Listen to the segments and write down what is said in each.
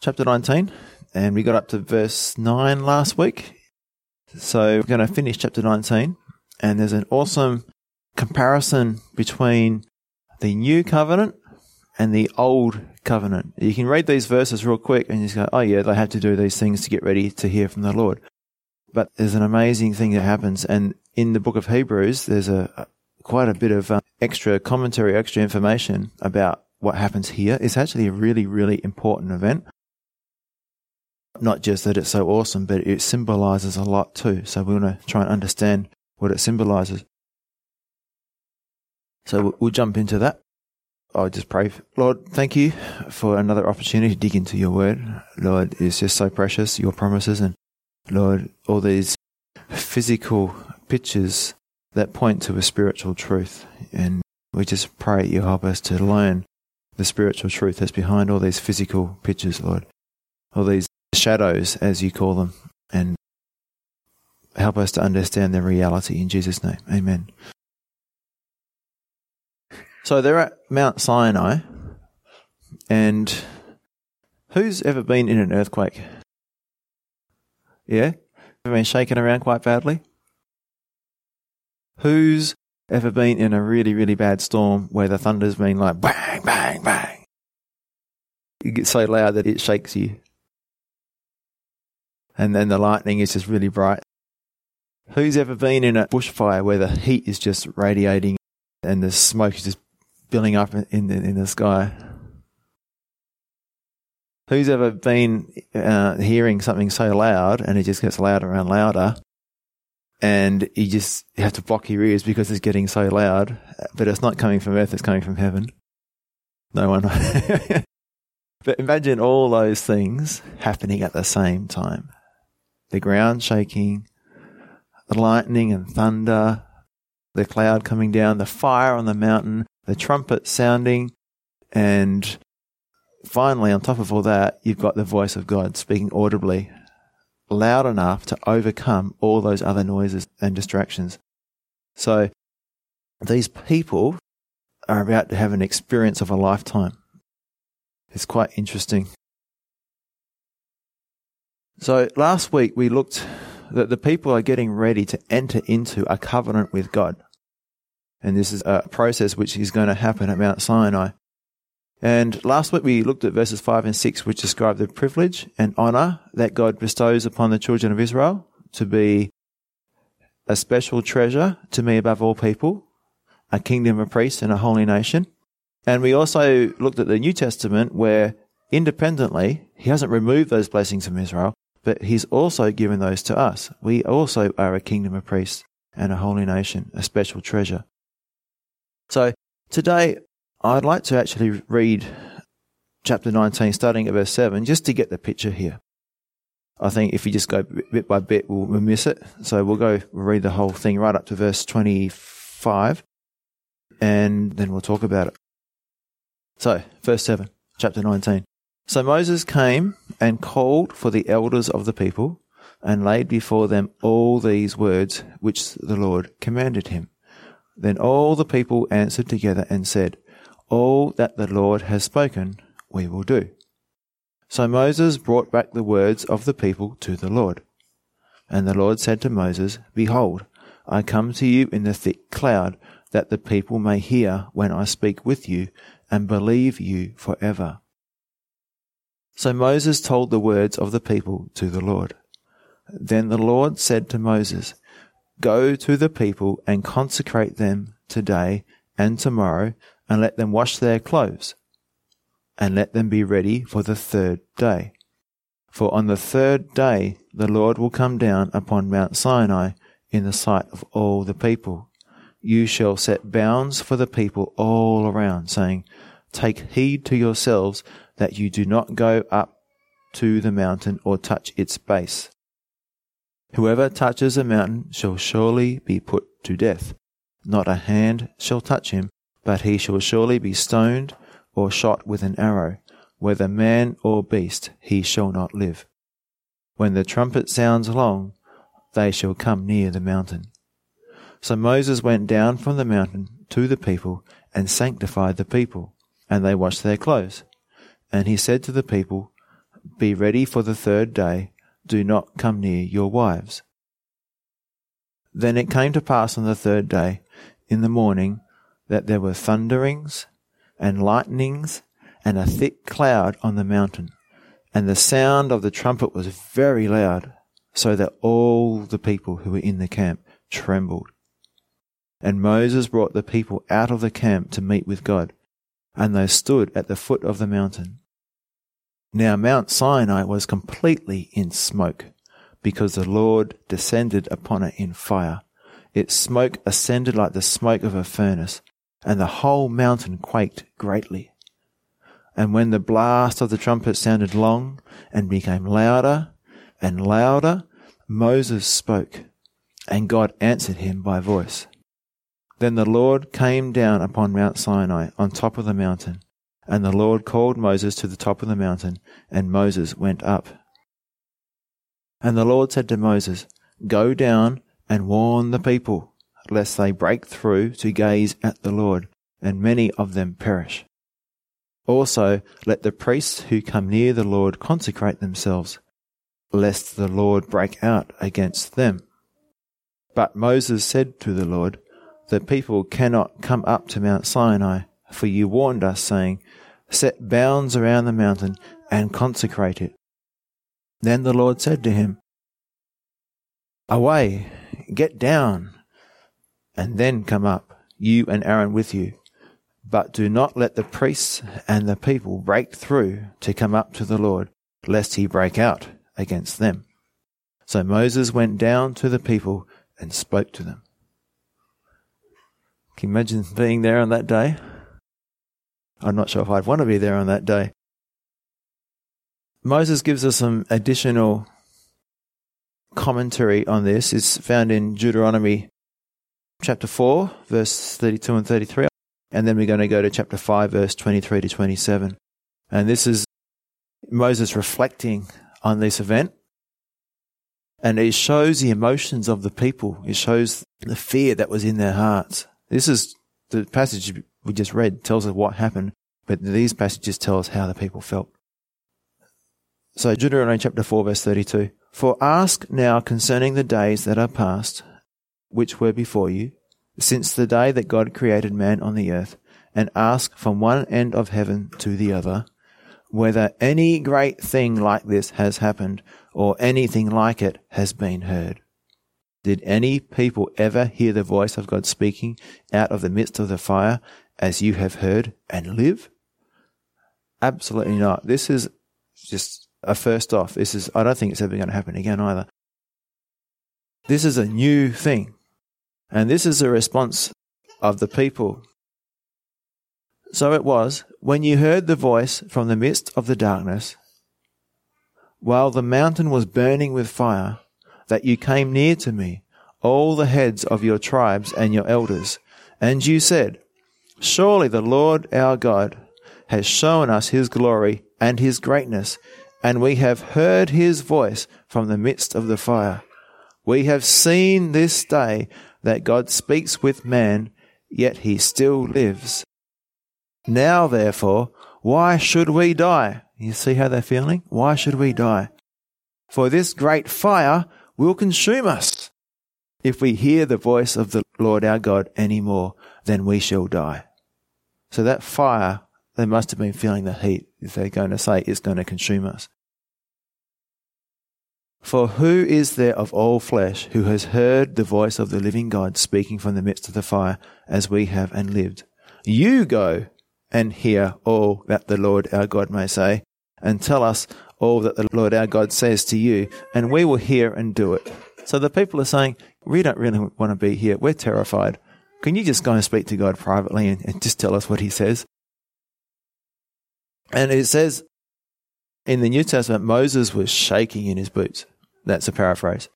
chapter 19, and we got up to verse 9 last week. So we're going to finish chapter 19, and there's an awesome comparison between the new covenant and the old covenant. You can read these verses real quick and you just go, oh yeah, they had to do these things to get ready to hear from the Lord. But there's an amazing thing that happens. And in the book of Hebrews, there's a, a quite a bit of uh, extra commentary, extra information about what happens here. It's actually a really, really important event. Not just that it's so awesome, but it symbolizes a lot too. So we want to try and understand what it symbolizes. So we'll jump into that. I'll just pray. Lord, thank you for another opportunity to dig into your word. Lord, it's just so precious, your promises, and Lord, all these physical pictures that point to a spiritual truth. And we just pray you help us to learn the spiritual truth that's behind all these physical pictures, Lord. All these shadows, as you call them, and help us to understand their reality in Jesus' name. Amen. So they're at Mount Sinai, and who's ever been in an earthquake? Yeah? Ever been shaken around quite badly? Who's ever been in a really, really bad storm where the thunder's been like bang, bang, bang? It gets so loud that it shakes you. And then the lightning is just really bright. Who's ever been in a bushfire where the heat is just radiating and the smoke is just building up in the, in the sky. Who's ever been uh, hearing something so loud and it just gets louder and louder, and you just have to block your ears because it's getting so loud, but it's not coming from earth; it's coming from heaven. No one. but imagine all those things happening at the same time: the ground shaking, the lightning and thunder, the cloud coming down, the fire on the mountain, the trumpet sounding, and finally, on top of all that, you've got the voice of God speaking audibly, loud enough to overcome all those other noises and distractions. So these people are about to have an experience of a lifetime. It's quite interesting. So last week we looked that the people are getting ready to enter into a covenant with God. And this is a process which is going to happen at Mount Sinai. And last week we looked at verses 5 and 6, which describe the privilege and honor that God bestows upon the children of Israel to be a special treasure to me above all people, a kingdom of priests and a holy nation. And we also looked at the New Testament where independently, he hasn't removed those blessings from Israel, but he's also given those to us. We also are a kingdom of priests and a holy nation, a special treasure. So today I'd like to actually read chapter 19, starting at verse 7, just to get the picture here. I think if you just go bit by bit, we'll, miss it. So we'll go read the whole thing right up to verse 25, and then we'll talk about it. So, verse 7, chapter 19. So Moses came and called for the elders of the people and laid before them all these words which the Lord commanded him. Then all the people answered together and said, All that the Lord has spoken, we will do. So Moses brought back the words of the people to the Lord. And the Lord said to Moses, Behold, I come to you in the thick cloud, that the people may hear when I speak with you, and believe you forever. So Moses told the words of the people to the Lord. Then the Lord said to Moses, Go to the people and consecrate them today and tomorrow, and let them wash their clothes, and let them be ready for the third day. For on the third day the Lord will come down upon Mount Sinai in the sight of all the people. You shall set bounds for the people all around, saying, Take heed to yourselves that you do not go up to the mountain or touch its base. Whoever touches a mountain shall surely be put to death. Not a hand shall touch him, but he shall surely be stoned or shot with an arrow. Whether man or beast, he shall not live. When the trumpet sounds long, they shall come near the mountain. So Moses went down from the mountain to the people and sanctified the people, and they washed their clothes. And he said to the people, Be ready for the third day. Do not come near your wives. Then it came to pass on the third day, in the morning, that there were thunderings and lightnings and a thick cloud on the mountain. And the sound of the trumpet was very loud, so that all the people who were in the camp trembled. And Moses brought the people out of the camp to meet with God, and they stood at the foot of the mountain. Now Mount Sinai was completely in smoke, because the Lord descended upon it in fire. Its smoke ascended like the smoke of a furnace, and the whole mountain quaked greatly. And when the blast of the trumpet sounded long and became louder and louder, Moses spoke, and God answered him by voice. Then the Lord came down upon Mount Sinai on top of the mountain, and the Lord called Moses to the top of the mountain, and Moses went up. And the Lord said to Moses, Go down and warn the people, lest they break through to gaze at the Lord, and many of them perish. Also, let the priests who come near the Lord consecrate themselves, lest the Lord break out against them. But Moses said to the Lord, The people cannot come up to Mount Sinai, for you warned us, saying, Set bounds around the mountain and consecrate it. Then the Lord said to him, Away, get down, and then come up, you and Aaron with you. But do not let the priests and the people break through to come up to the Lord, lest he break out against them. So Moses went down to the people and spoke to them. Can you imagine being there on that day? I'm not sure if I'd want to be there on that day. Moses gives us some additional commentary on this. It's found in Deuteronomy chapter 4, verse 32 and 33. And then we're going to go to chapter 5, verse 23 to 27. And this is Moses reflecting on this event. And it shows the emotions of the people. It shows the fear that was in their hearts. This is the passage we just read tells us what happened, but these passages tell us how the people felt. So Deuteronomy chapter 4 verse 32. For ask now concerning the days that are past, which were before you, since the day that God created man on the earth, and ask from one end of heaven to the other, whether any great thing like this has happened, or anything like it has been heard. Did any people ever hear the voice of God speaking out of the midst of the fire as you have heard and live? Absolutely not. This is just a first off. This is, I don't think it's ever going to happen again either. This is a new thing. And this is a response of the people. So it was, when you heard the voice from the midst of the darkness, while the mountain was burning with fire, that you came near to me, all the heads of your tribes and your elders, and you said, Surely the Lord our God has shown us his glory and his greatness, and we have heard his voice from the midst of the fire. We have seen this day that God speaks with man, yet he still lives. Now, therefore, why should we die? You see how they're feeling? Why should we die? For this great fire will consume us. If we hear the voice of the Lord our God any more, then we shall die. So that fire, they must have been feeling the heat if they're going to say it's going to consume us. For who is there of all flesh who has heard the voice of the living God speaking from the midst of the fire as we have and lived? You go and hear all that the Lord our God may say and tell us all that the Lord our God says to you and we will hear and do it. So the people are saying, we don't really want to be here. We're terrified. Can you just go and speak to God privately and, and just tell us what he says? And it says in the New Testament, Moses was shaking in his boots. That's a paraphrase.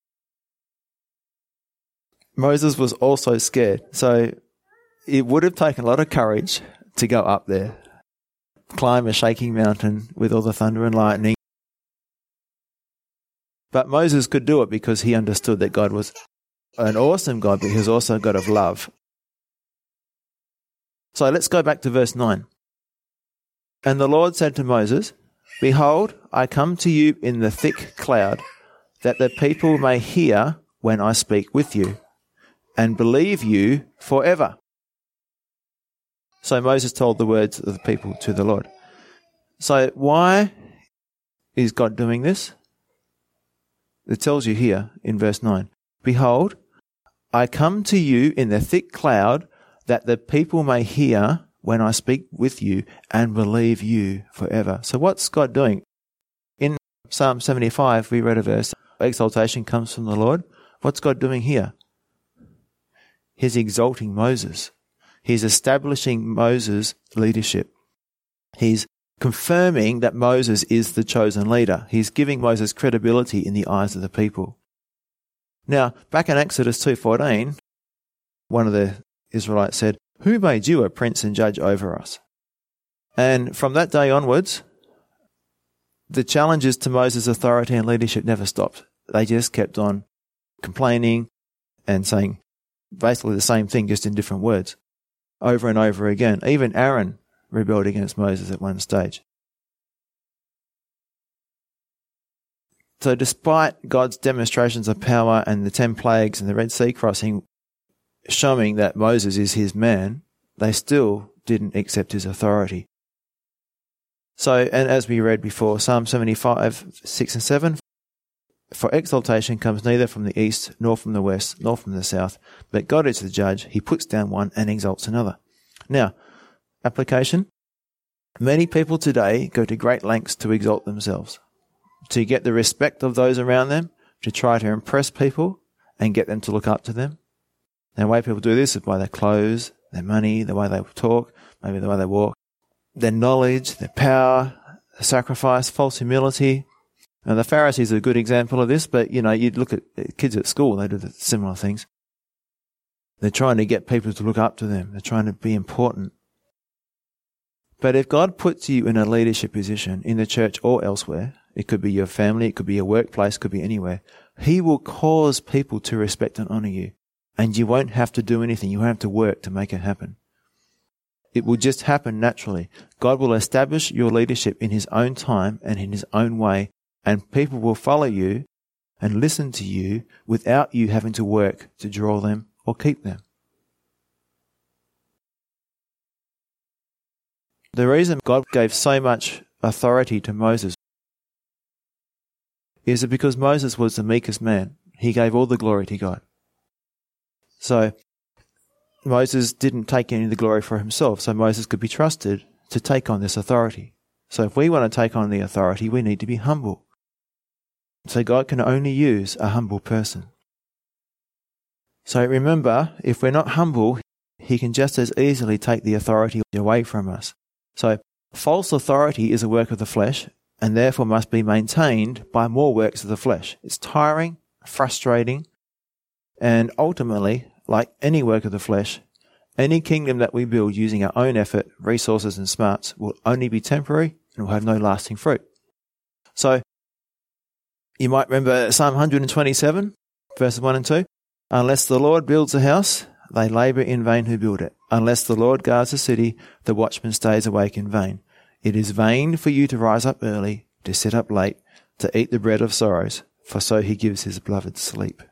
Moses was also scared. So it would have taken a lot of courage to go up there, climb a shaking mountain with all the thunder and lightning. But Moses could do it because he understood that God was an awesome God, but he was also a God of love. So let's go back to verse 9. And the Lord said to Moses, Behold, I come to you in the thick cloud, that the people may hear when I speak with you, and believe you forever. So Moses told the words of the people to the Lord. So why is God doing this? It tells you here in verse 9 Behold, I come to you in the thick cloud, that the people may hear when I speak with you and believe you forever. So what's God doing? In Psalm 75, we read a verse, exaltation comes from the Lord. What's God doing here? He's exalting Moses. He's establishing Moses' leadership. He's confirming that Moses is the chosen leader. He's giving Moses credibility in the eyes of the people. Now, back in Exodus 2:14, one of the Israelites said, "Who made you a prince and judge over us?" And from that day onwards, the challenges to Moses' authority and leadership never stopped. They just kept on complaining and saying basically the same thing, just in different words, over and over again. Even Aaron rebelled against Moses at one stage. So, despite God's demonstrations of power and the ten plagues and the Red Sea crossing showing that Moses is his man, they still didn't accept his authority. So, and as we read before, Psalm 75, 6 and 7, for exaltation comes neither from the east, nor from the west, nor from the south, but God is the judge. He puts down one and exalts another. Now, application. Many people today go to great lengths to exalt themselves, to get the respect of those around them, to try to impress people and get them to look up to them. The way people do this is by their clothes, their money, the way they talk, maybe the way they walk, their knowledge, their power, their sacrifice, false humility, and the Pharisees are a good example of this, but you know, you look at kids at school, they do similar things. They're trying to get people to look up to them. They're trying to be important. But if God puts you in a leadership position in the church or elsewhere, it could be your family, it could be your workplace, it could be anywhere, He will cause people to respect and honor you. And you won't have to do anything. You won't have to work to make it happen. It will just happen naturally. God will establish your leadership in His own time and in His own way and people will follow you and listen to you without you having to work to draw them or keep them. The reason God gave so much authority to Moses is that because Moses was the meekest man, he gave all the glory to God. So Moses didn't take any of the glory for himself, so Moses could be trusted to take on this authority. So if we want to take on the authority, we need to be humble. So God can only use a humble person. So remember, if we're not humble, He can just as easily take the authority away from us. So false authority is a work of the flesh and therefore must be maintained by more works of the flesh. It's tiring, frustrating, and ultimately, like any work of the flesh, any kingdom that we build using our own effort, resources, and smarts will only be temporary and will have no lasting fruit. So you might remember Psalm 127, verses 1 and 2. Unless the Lord builds a house, they labour in vain who build it. Unless the Lord guards a city, the watchman stays awake in vain. It is vain for you to rise up early, to sit up late, to eat the bread of sorrows, for so he gives his beloved sleep.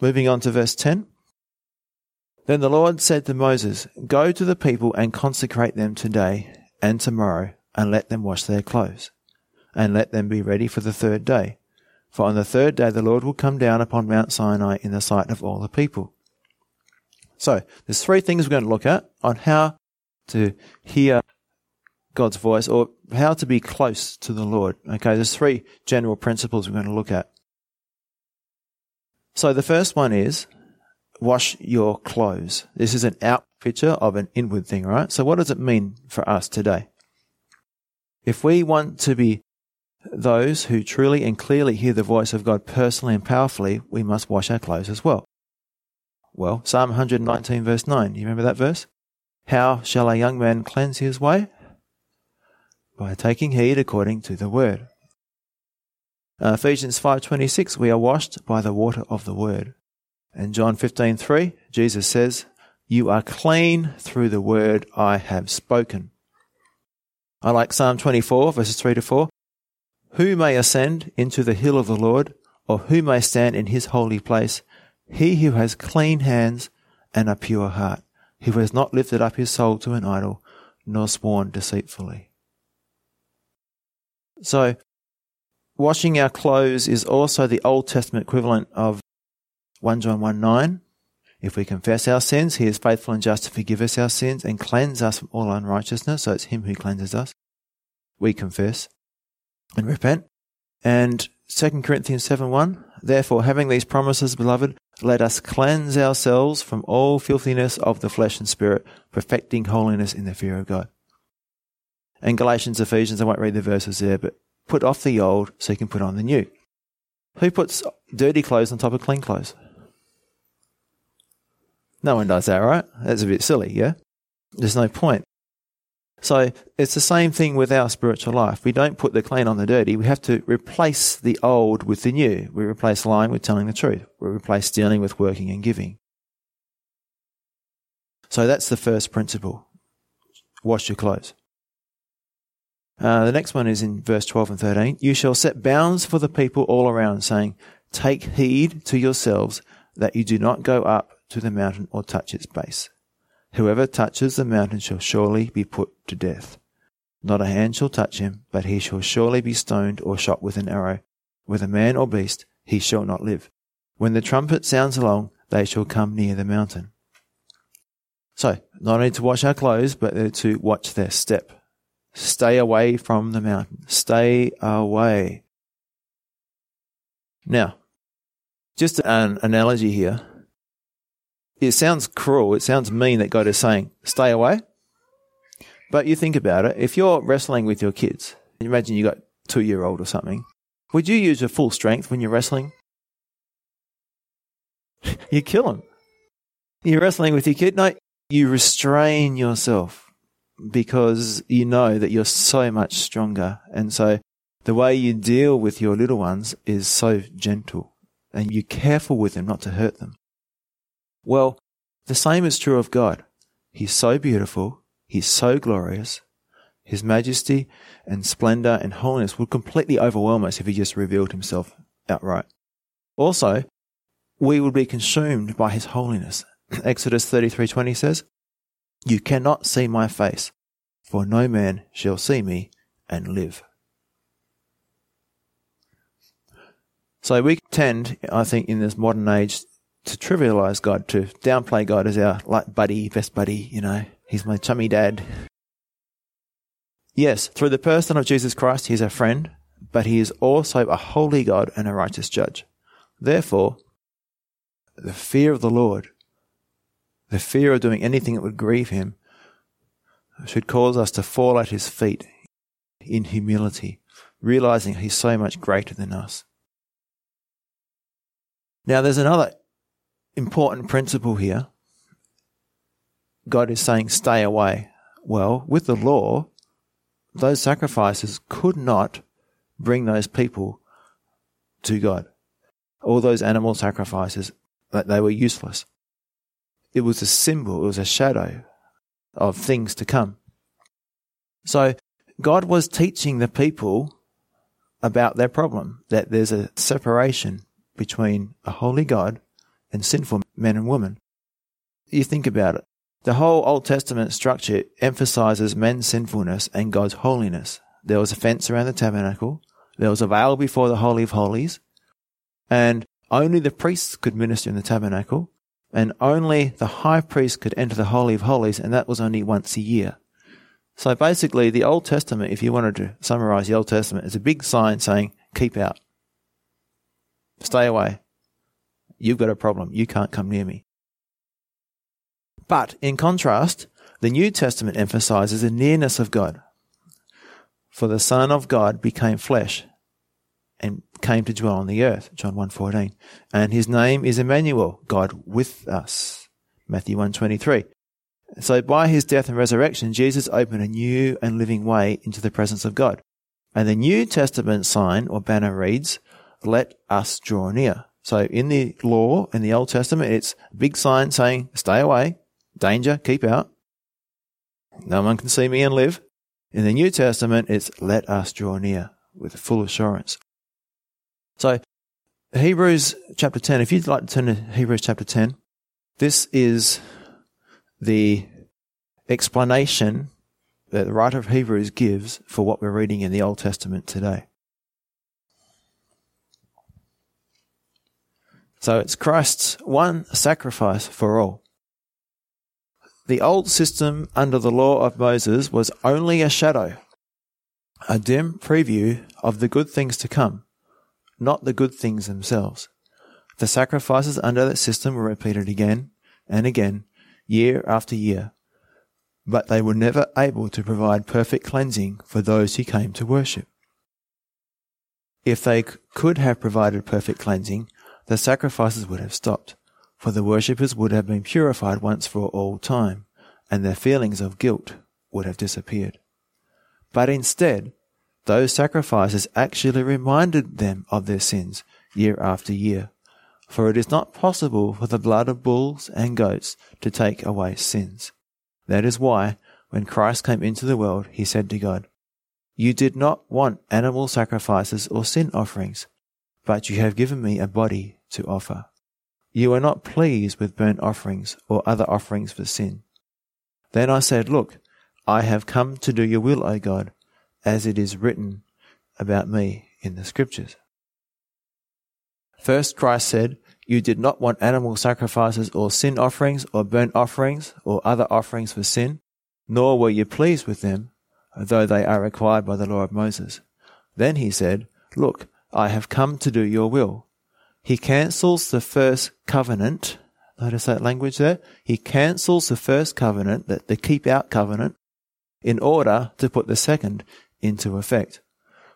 Moving on to verse 10. Then the Lord said to Moses, Go to the people and consecrate them today and tomorrow, and let them wash their clothes and let them be ready for the third day. For on the third day the Lord will come down upon Mount Sinai in the sight of all the people. So, there's three things we're going to look at on how to hear God's voice or how to be close to the Lord. Okay, there's three general principles we're going to look at. So the first one is wash your clothes. This is an out picture of an inward thing, right? So what does it mean for us today? If we want to be those who truly and clearly hear the voice of God personally and powerfully, we must wash our clothes as well. Well, Psalm 119, verse 9. You remember that verse? How shall a young man cleanse his way? By taking heed according to the word. Uh, Ephesians 5:26 we are washed by the water of the word. And John 15:3 Jesus says, "You are clean through the word I have spoken." I like Psalm 24, verses 3 to 4. Who may ascend into the hill of the Lord, or who may stand in his holy place? He who has clean hands and a pure heart, who has not lifted up his soul to an idol, nor sworn deceitfully. So, washing our clothes is also the Old Testament equivalent of 1 John 1 9. If we confess our sins, he is faithful and just to forgive us our sins and cleanse us from all unrighteousness. So it's him who cleanses us. We confess and repent. And 2 Corinthians 7 1. Therefore, having these promises, beloved, let us cleanse ourselves from all filthiness of the flesh and spirit, perfecting holiness in the fear of God. And Galatians, Ephesians, I won't read the verses there, but put off the old so you can put on the new. Who puts dirty clothes on top of clean clothes? No one does that, right? That's a bit silly, yeah? There's no point. So it's the same thing with our spiritual life. We don't put the clean on the dirty. We have to replace the old with the new. We replace lying with telling the truth. We replace stealing with working and giving. So that's the first principle. Wash your clothes. Uh, the next one is in verse 12 and 13. You shall set bounds for the people all around, saying, Take heed to yourselves that you do not go up to the mountain or touch its base. Whoever touches the mountain shall surely be put to death. Not a hand shall touch him, but he shall surely be stoned or shot with an arrow. Whether man or beast, he shall not live. When the trumpet sounds along, they shall come near the mountain. So, not only to wash our clothes, but to watch their step. Stay away from the mountain. Stay away. Now, just an analogy here it sounds cruel. It sounds mean that God is saying, stay away. But you think about it. If you're wrestling with your kids, imagine you got two year old or something, would you use your full strength when you're wrestling? you kill them. You're wrestling with your kid. No, you restrain yourself because you know that you're so much stronger. And so the way you deal with your little ones is so gentle and you're careful with them not to hurt them. Well, the same is true of God. He's so beautiful. He's so glorious. His majesty and splendor and holiness would completely overwhelm us if he just revealed himself outright. Also, we would be consumed by his holiness. Exodus 33:20 says, "You cannot see my face, for no man shall see me and live." So we tend, I think, in this modern age to trivialize God, to downplay God as our like buddy, best buddy, you know, he's my chummy dad. Yes, through the person of Jesus Christ, he's our friend, but he is also a holy God and a righteous judge. Therefore, the fear of the Lord, the fear of doing anything that would grieve him, should cause us to fall at his feet in humility, realizing he's so much greater than us. Now, there's another important principle here. God is saying, stay away. Well, with the law, those sacrifices could not bring those people to God. All those animal sacrifices, that they were useless. It was a symbol, it was a shadow of things to come. So God was teaching the people about their problem, that there's a separation between a holy God and sinful men and women. You think about it. The whole Old Testament structure emphasizes men's sinfulness and God's holiness. There was a fence around the tabernacle. There was a veil before the Holy of Holies. And only the priests could minister in the tabernacle. And only the high priest could enter the Holy of Holies. And that was only once a year. So basically, the Old Testament, if you wanted to summarize the Old Testament, is a big sign saying, keep out. Stay away. You've got a problem. You can't come near me. But in contrast, the New Testament emphasizes the nearness of God. For the Son of God became flesh and came to dwell on the earth, John 1.14. And his name is Emmanuel, God with us, Matthew 1.23. So by his death and resurrection, Jesus opened a new and living way into the presence of God. And the New Testament sign or banner reads, let us draw near. So in the law, in the Old Testament, it's a big sign saying, stay away, danger, keep out. No one can see me and live. In the New Testament, it's let us draw near with full assurance. So, Hebrews chapter 10, if you'd like to turn to Hebrews chapter 10, this is the explanation that the writer of Hebrews gives for what we're reading in the Old Testament today. So it's Christ's one sacrifice for all. The old system under the law of Moses was only a shadow, a dim preview of the good things to come, not the good things themselves. The sacrifices under that system were repeated again and again, year after year, but they were never able to provide perfect cleansing for those who came to worship. If they could have provided perfect cleansing, the sacrifices would have stopped, for the worshippers would have been purified once for all time, and their feelings of guilt would have disappeared. But instead, those sacrifices actually reminded them of their sins year after year, for it is not possible for the blood of bulls and goats to take away sins. That is why, when Christ came into the world, he said to God, You did not want animal sacrifices or sin offerings, but you have given me a body to offer. You are not pleased with burnt offerings or other offerings for sin. Then I said, Look, I have come to do your will, O God, as it is written about me in the scriptures. First, Christ said, You did not want animal sacrifices or sin offerings or burnt offerings or other offerings for sin, nor were you pleased with them, though they are required by the law of Moses. Then he said, Look, I have come to do your will he cancels the first covenant. Notice that language there. He cancels the first covenant, the, the keep out covenant, in order to put the second into effect.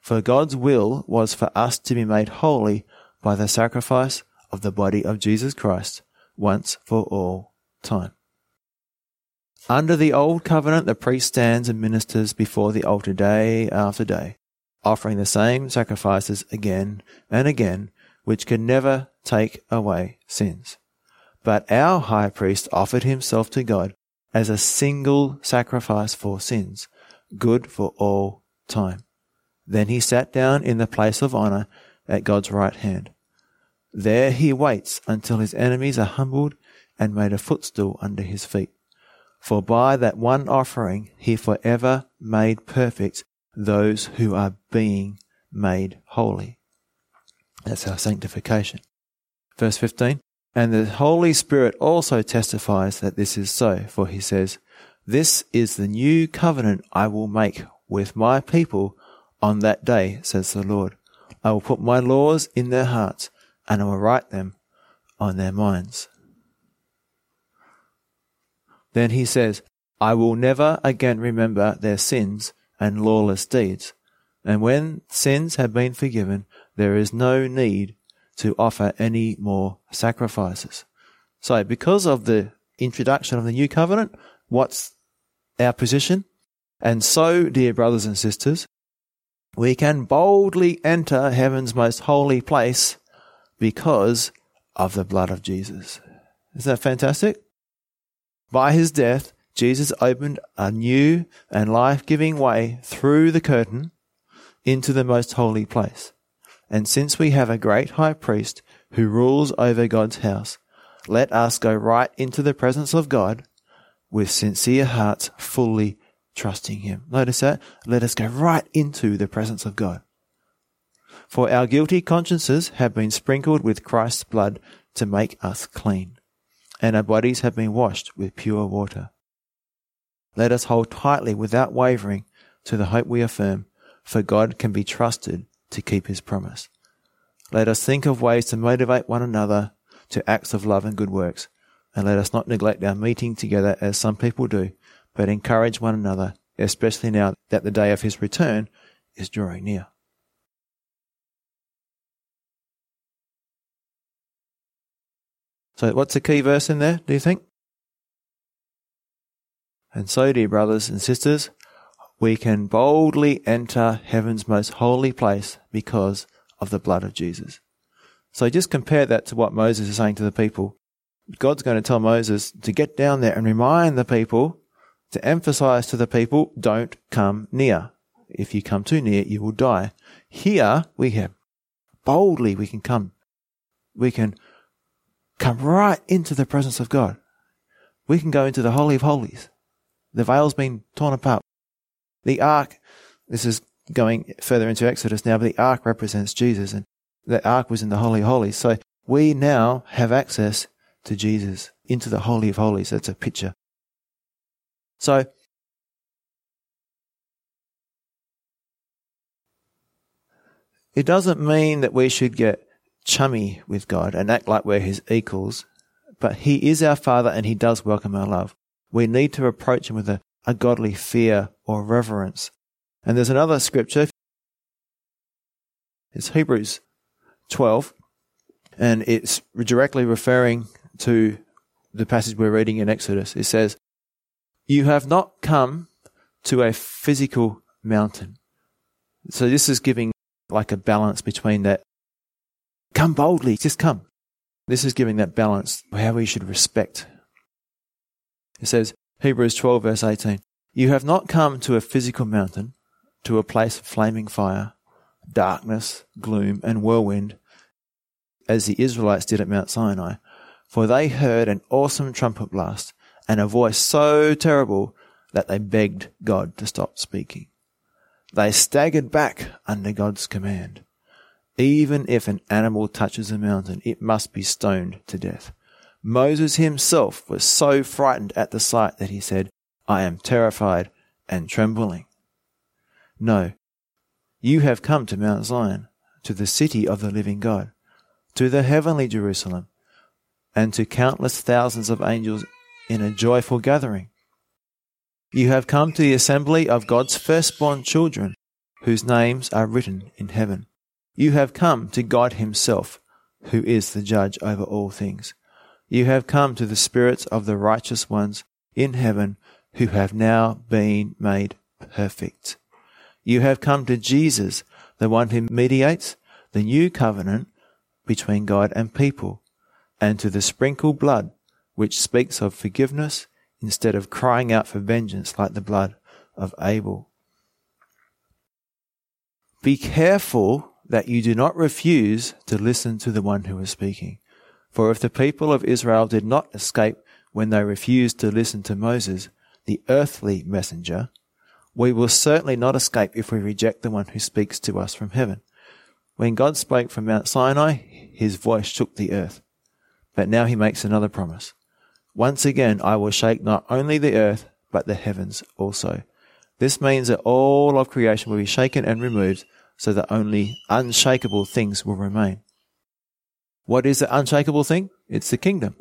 For God's will was for us to be made holy by the sacrifice of the body of Jesus Christ once for all time. Under the old covenant, the priest stands and ministers before the altar day after day, offering the same sacrifices again and again which can never take away sins. But our high priest offered himself to God as a single sacrifice for sins, good for all time. Then he sat down in the place of honor at God's right hand. There he waits until his enemies are humbled and made a footstool under his feet. For by that one offering he forever made perfect those who are being made holy. That's our sanctification. Verse 15. And the Holy Spirit also testifies that this is so, for he says, This is the new covenant I will make with my people on that day, says the Lord. I will put my laws in their hearts, and I will write them on their minds. Then he says, I will never again remember their sins and lawless deeds. And when sins have been forgiven, there is no need to offer any more sacrifices. So, because of the introduction of the new covenant, what's our position? And so, dear brothers and sisters, we can boldly enter heaven's most holy place because of the blood of Jesus. Isn't that fantastic? By his death, Jesus opened a new and life giving way through the curtain into the most holy place. And since we have a great high priest who rules over God's house, let us go right into the presence of God with sincere hearts, fully trusting Him. Notice that? Let us go right into the presence of God. For our guilty consciences have been sprinkled with Christ's blood to make us clean, and our bodies have been washed with pure water. Let us hold tightly without wavering to the hope we affirm, for God can be trusted to keep his promise. Let us think of ways to motivate one another to acts of love and good works, and let us not neglect our meeting together as some people do, but encourage one another, especially now that the day of his return is drawing near. So, what's the key verse in there, do you think? And so, dear brothers and sisters, we can boldly enter heaven's most holy place because of the blood of Jesus. So just compare that to what Moses is saying to the people. God's going to tell Moses to get down there and remind the people to emphasize to the people, don't come near. If you come too near, you will die. Here we have boldly we can come. We can come right into the presence of God. We can go into the Holy of Holies. The veil's been torn apart. The ark, this is going further into Exodus now, but the ark represents Jesus and the ark was in the Holy of Holies. So we now have access to Jesus into the Holy of Holies. That's a picture. So, it doesn't mean that we should get chummy with God and act like we're his equals, but he is our Father and he does welcome our love. We need to approach him with a, a godly fear or reverence. And there's another scripture. It's Hebrews 12, and it's directly referring to the passage we're reading in Exodus. It says, You have not come to a physical mountain. So this is giving like a balance between that. Come boldly, just come. This is giving that balance how we should respect. It says, Hebrews 12, verse 18, You have not come to a physical mountain, to a place of flaming fire, darkness, gloom, and whirlwind, as the Israelites did at Mount Sinai, for they heard an awesome trumpet blast and a voice so terrible that they begged God to stop speaking. They staggered back under God's command. Even if an animal touches a mountain, it must be stoned to death. Moses himself was so frightened at the sight that he said, I am terrified and trembling. No, you have come to Mount Zion, to the city of the living God, to the heavenly Jerusalem, and to countless thousands of angels in a joyful gathering. You have come to the assembly of God's firstborn children, whose names are written in heaven. You have come to God Himself, who is the judge over all things. You have come to the spirits of the righteous ones in heaven who have now been made perfect. You have come to Jesus, the one who mediates the new covenant between God and people, and to the sprinkled blood, which speaks of forgiveness instead of crying out for vengeance like the blood of Abel. Be careful that you do not refuse to listen to the one who is speaking. For if the people of Israel did not escape when they refused to listen to Moses, the earthly messenger, we will certainly not escape if we reject the one who speaks to us from heaven. When God spoke from Mount Sinai, his voice shook the earth. But now he makes another promise. Once again, I will shake not only the earth, but the heavens also. This means that all of creation will be shaken and removed so that only unshakable things will remain. What is the unshakable thing? It's the kingdom.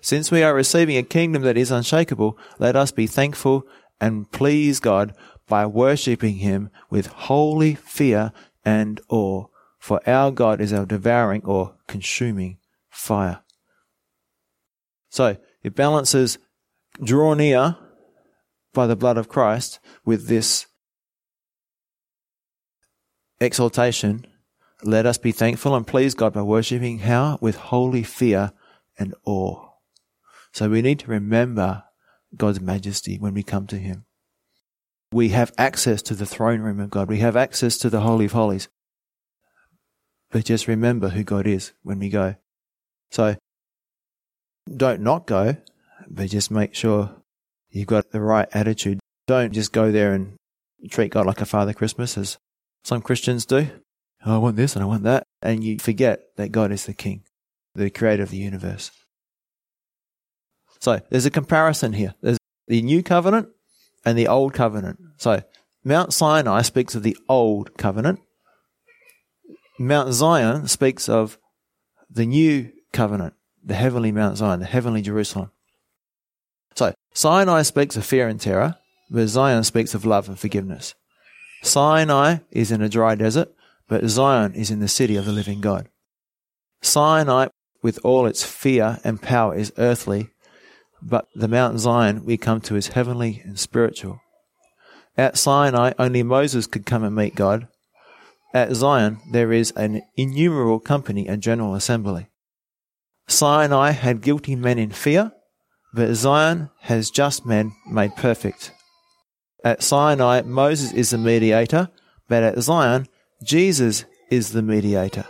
Since we are receiving a kingdom that is unshakable, let us be thankful and please God by worshipping Him with holy fear and awe, for our God is our devouring or consuming fire. So it balances draw near by the blood of Christ with this exaltation. Let us be thankful and please God by worshipping how? With holy fear and awe. So we need to remember God's majesty when we come to Him. We have access to the throne room of God. We have access to the Holy of Holies. But just remember who God is when we go. So don't not go, but just make sure you've got the right attitude. Don't just go there and treat God like a Father Christmas, as some Christians do. Oh, I want this and I want that. And you forget that God is the King, the creator of the universe. So there's a comparison here. There's the new covenant and the old covenant. So Mount Sinai speaks of the old covenant. Mount Zion speaks of the new covenant the heavenly Mount Zion, the heavenly Jerusalem. So, Sinai speaks of fear and terror, but Zion speaks of love and forgiveness. Sinai is in a dry desert, but Zion is in the city of the living God. Sinai, with all its fear and power, is earthly, but the Mount Zion we come to is heavenly and spiritual. At Sinai, only Moses could come and meet God. At Zion, there is an innumerable company and general assembly. Sinai had guilty men in fear, but Zion has just men made perfect. At Sinai, Moses is the mediator, but at Zion, Jesus is the mediator.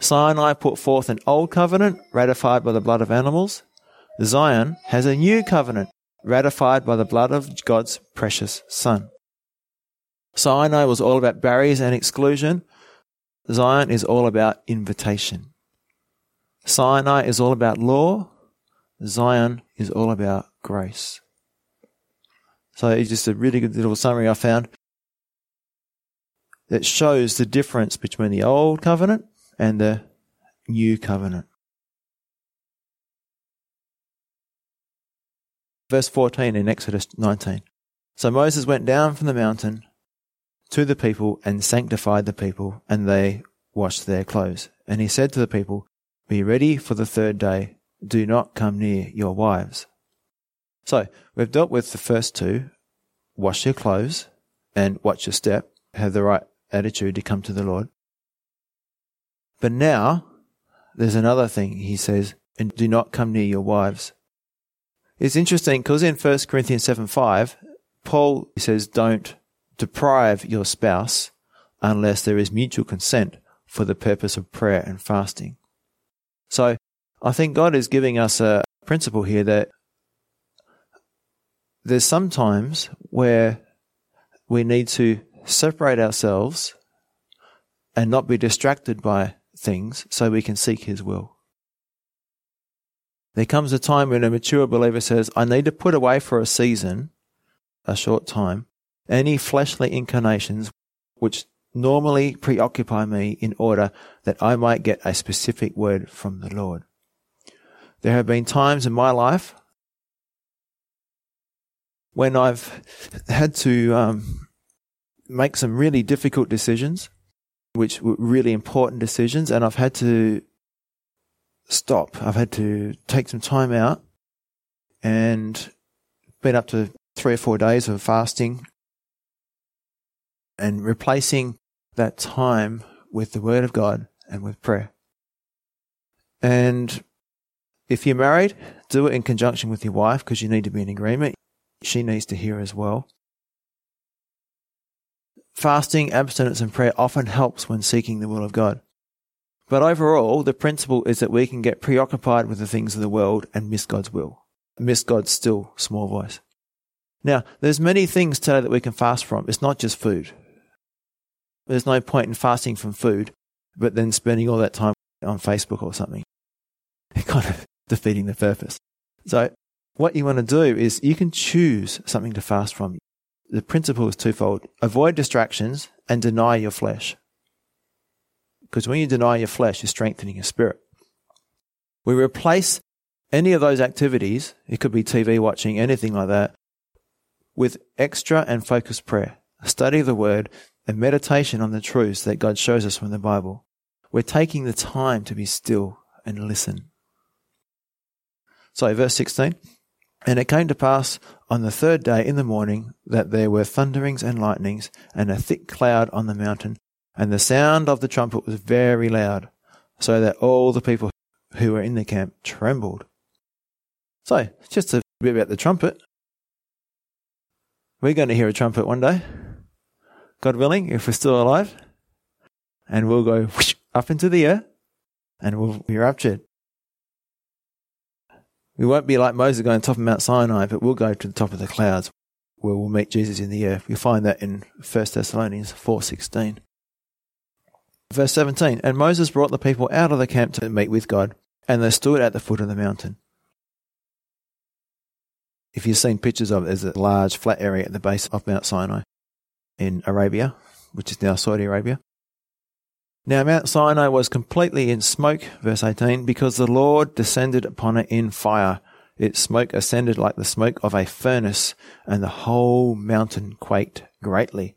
Sinai put forth an old covenant ratified by the blood of animals. Zion has a new covenant ratified by the blood of God's precious Son. Sinai was all about barriers and exclusion. Zion is all about invitation. Sinai is all about law. Zion is all about grace. So it's just a really good little summary I found that shows the difference between the old covenant and the new covenant. Verse 14 in Exodus 19. So Moses went down from the mountain to the people and sanctified the people, and they washed their clothes. And he said to the people, Be ready for the third day. Do not come near your wives. So we've dealt with the first two wash your clothes and watch your step, have the right attitude to come to the Lord. But now there's another thing he says, and do not come near your wives. It's interesting because in 1 Corinthians 7 5, Paul says, Don't deprive your spouse unless there is mutual consent for the purpose of prayer and fasting. So I think God is giving us a principle here that there's some times where we need to separate ourselves and not be distracted by things so we can seek His will. There comes a time when a mature believer says, I need to put away for a season, a short time, any fleshly inclinations which normally preoccupy me in order that I might get a specific word from the Lord. There have been times in my life when I've had to um, make some really difficult decisions, which were really important decisions, and I've had to stop. I've had to take some time out and been up to three or four days of fasting and replacing that time with the Word of God and with prayer. And if you're married, do it in conjunction with your wife because you need to be in agreement. She needs to hear as well. Fasting, abstinence, and prayer often helps when seeking the will of God. But overall, the principle is that we can get preoccupied with the things of the world and miss God's will, miss God's still small voice. Now, there's many things today that we can fast from. It's not just food. There's no point in fasting from food, but then spending all that time on Facebook or something. It kind of defeating the purpose. So, what you want to do is you can choose something to fast from. The principle is twofold avoid distractions and deny your flesh. Because when you deny your flesh, you're strengthening your spirit. We replace any of those activities, it could be TV watching, anything like that, with extra and focused prayer, study the word, and meditation on the truths that God shows us from the Bible. We're taking the time to be still and listen. So, verse 16. And it came to pass on the third day in the morning that there were thunderings and lightnings and a thick cloud on the mountain, and the sound of the trumpet was very loud, so that all the people who were in the camp trembled. So, just a bit about the trumpet. We're going to hear a trumpet one day. God willing, if we're still alive, and we'll go whoosh, up into the air and we'll be raptured. We won't be like Moses going to the top of Mount Sinai, but we'll go to the top of the clouds where we'll meet Jesus in the air. We find that in 1 Thessalonians 4.16. Verse 17, And Moses brought the people out of the camp to meet with God, and they stood at the foot of the mountain. If you've seen pictures of it, there's a large flat area at the base of Mount Sinai in Arabia, which is now Saudi Arabia. Now Mount Sinai was completely in smoke, verse 18, because the Lord descended upon it in fire. Its smoke ascended like the smoke of a furnace, and the whole mountain quaked greatly.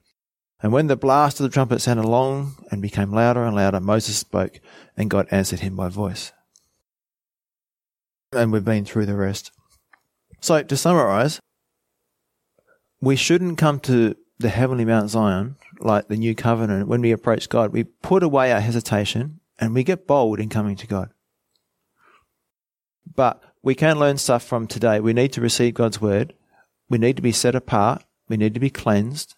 And when the blast of the trumpet sounded long and became louder and louder, Moses spoke, and God answered him by voice. And we've been through the rest. So to summarize, we shouldn't come to the heavenly Mount Zion, like the new covenant, when we approach God, we put away our hesitation and we get bold in coming to God. But we can learn stuff from today. We need to receive God's word. We need to be set apart. We need to be cleansed.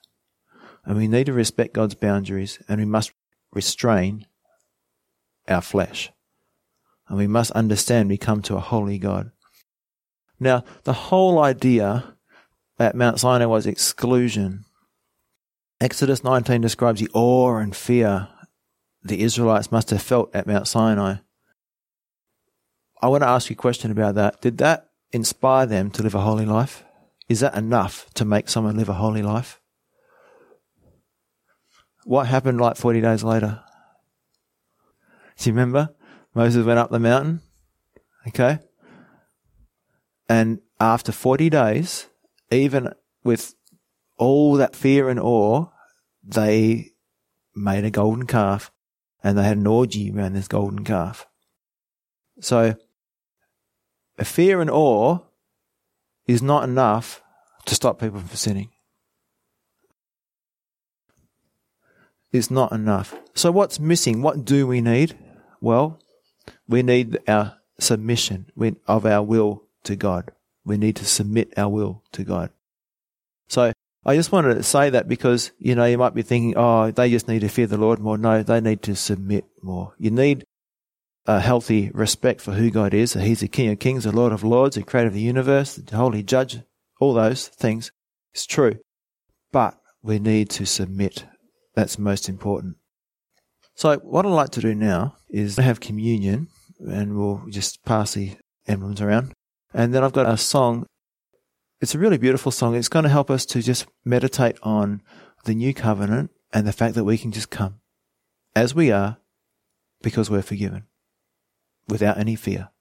And we need to respect God's boundaries. And we must restrain our flesh. And we must understand we come to a holy God. Now, the whole idea at Mount Sinai was exclusion. Exodus 19 describes the awe and fear the Israelites must have felt at Mount Sinai. I want to ask you a question about that. Did that inspire them to live a holy life? Is that enough to make someone live a holy life? What happened like 40 days later? Do you remember? Moses went up the mountain. Okay. And after 40 days, even with all that fear and awe, they made a golden calf and they had an orgy around this golden calf. So, fear and awe is not enough to stop people from sinning. It's not enough. So, what's missing? What do we need? Well, we need our submission of our will to God. We need to submit our will to God. I just wanted to say that because, you know, you might be thinking, oh, they just need to fear the Lord more. No, they need to submit more. You need a healthy respect for who God is. He's the King of Kings, the Lord of Lords, the creator of the universe, the holy judge, all those things. It's true. But we need to submit. That's most important. So what I'd like to do now is have communion and we'll just pass the emblems around. And then I've got a song it's a really beautiful song. It's going to help us to just meditate on the new covenant and the fact that we can just come as we are because we're forgiven without any fear.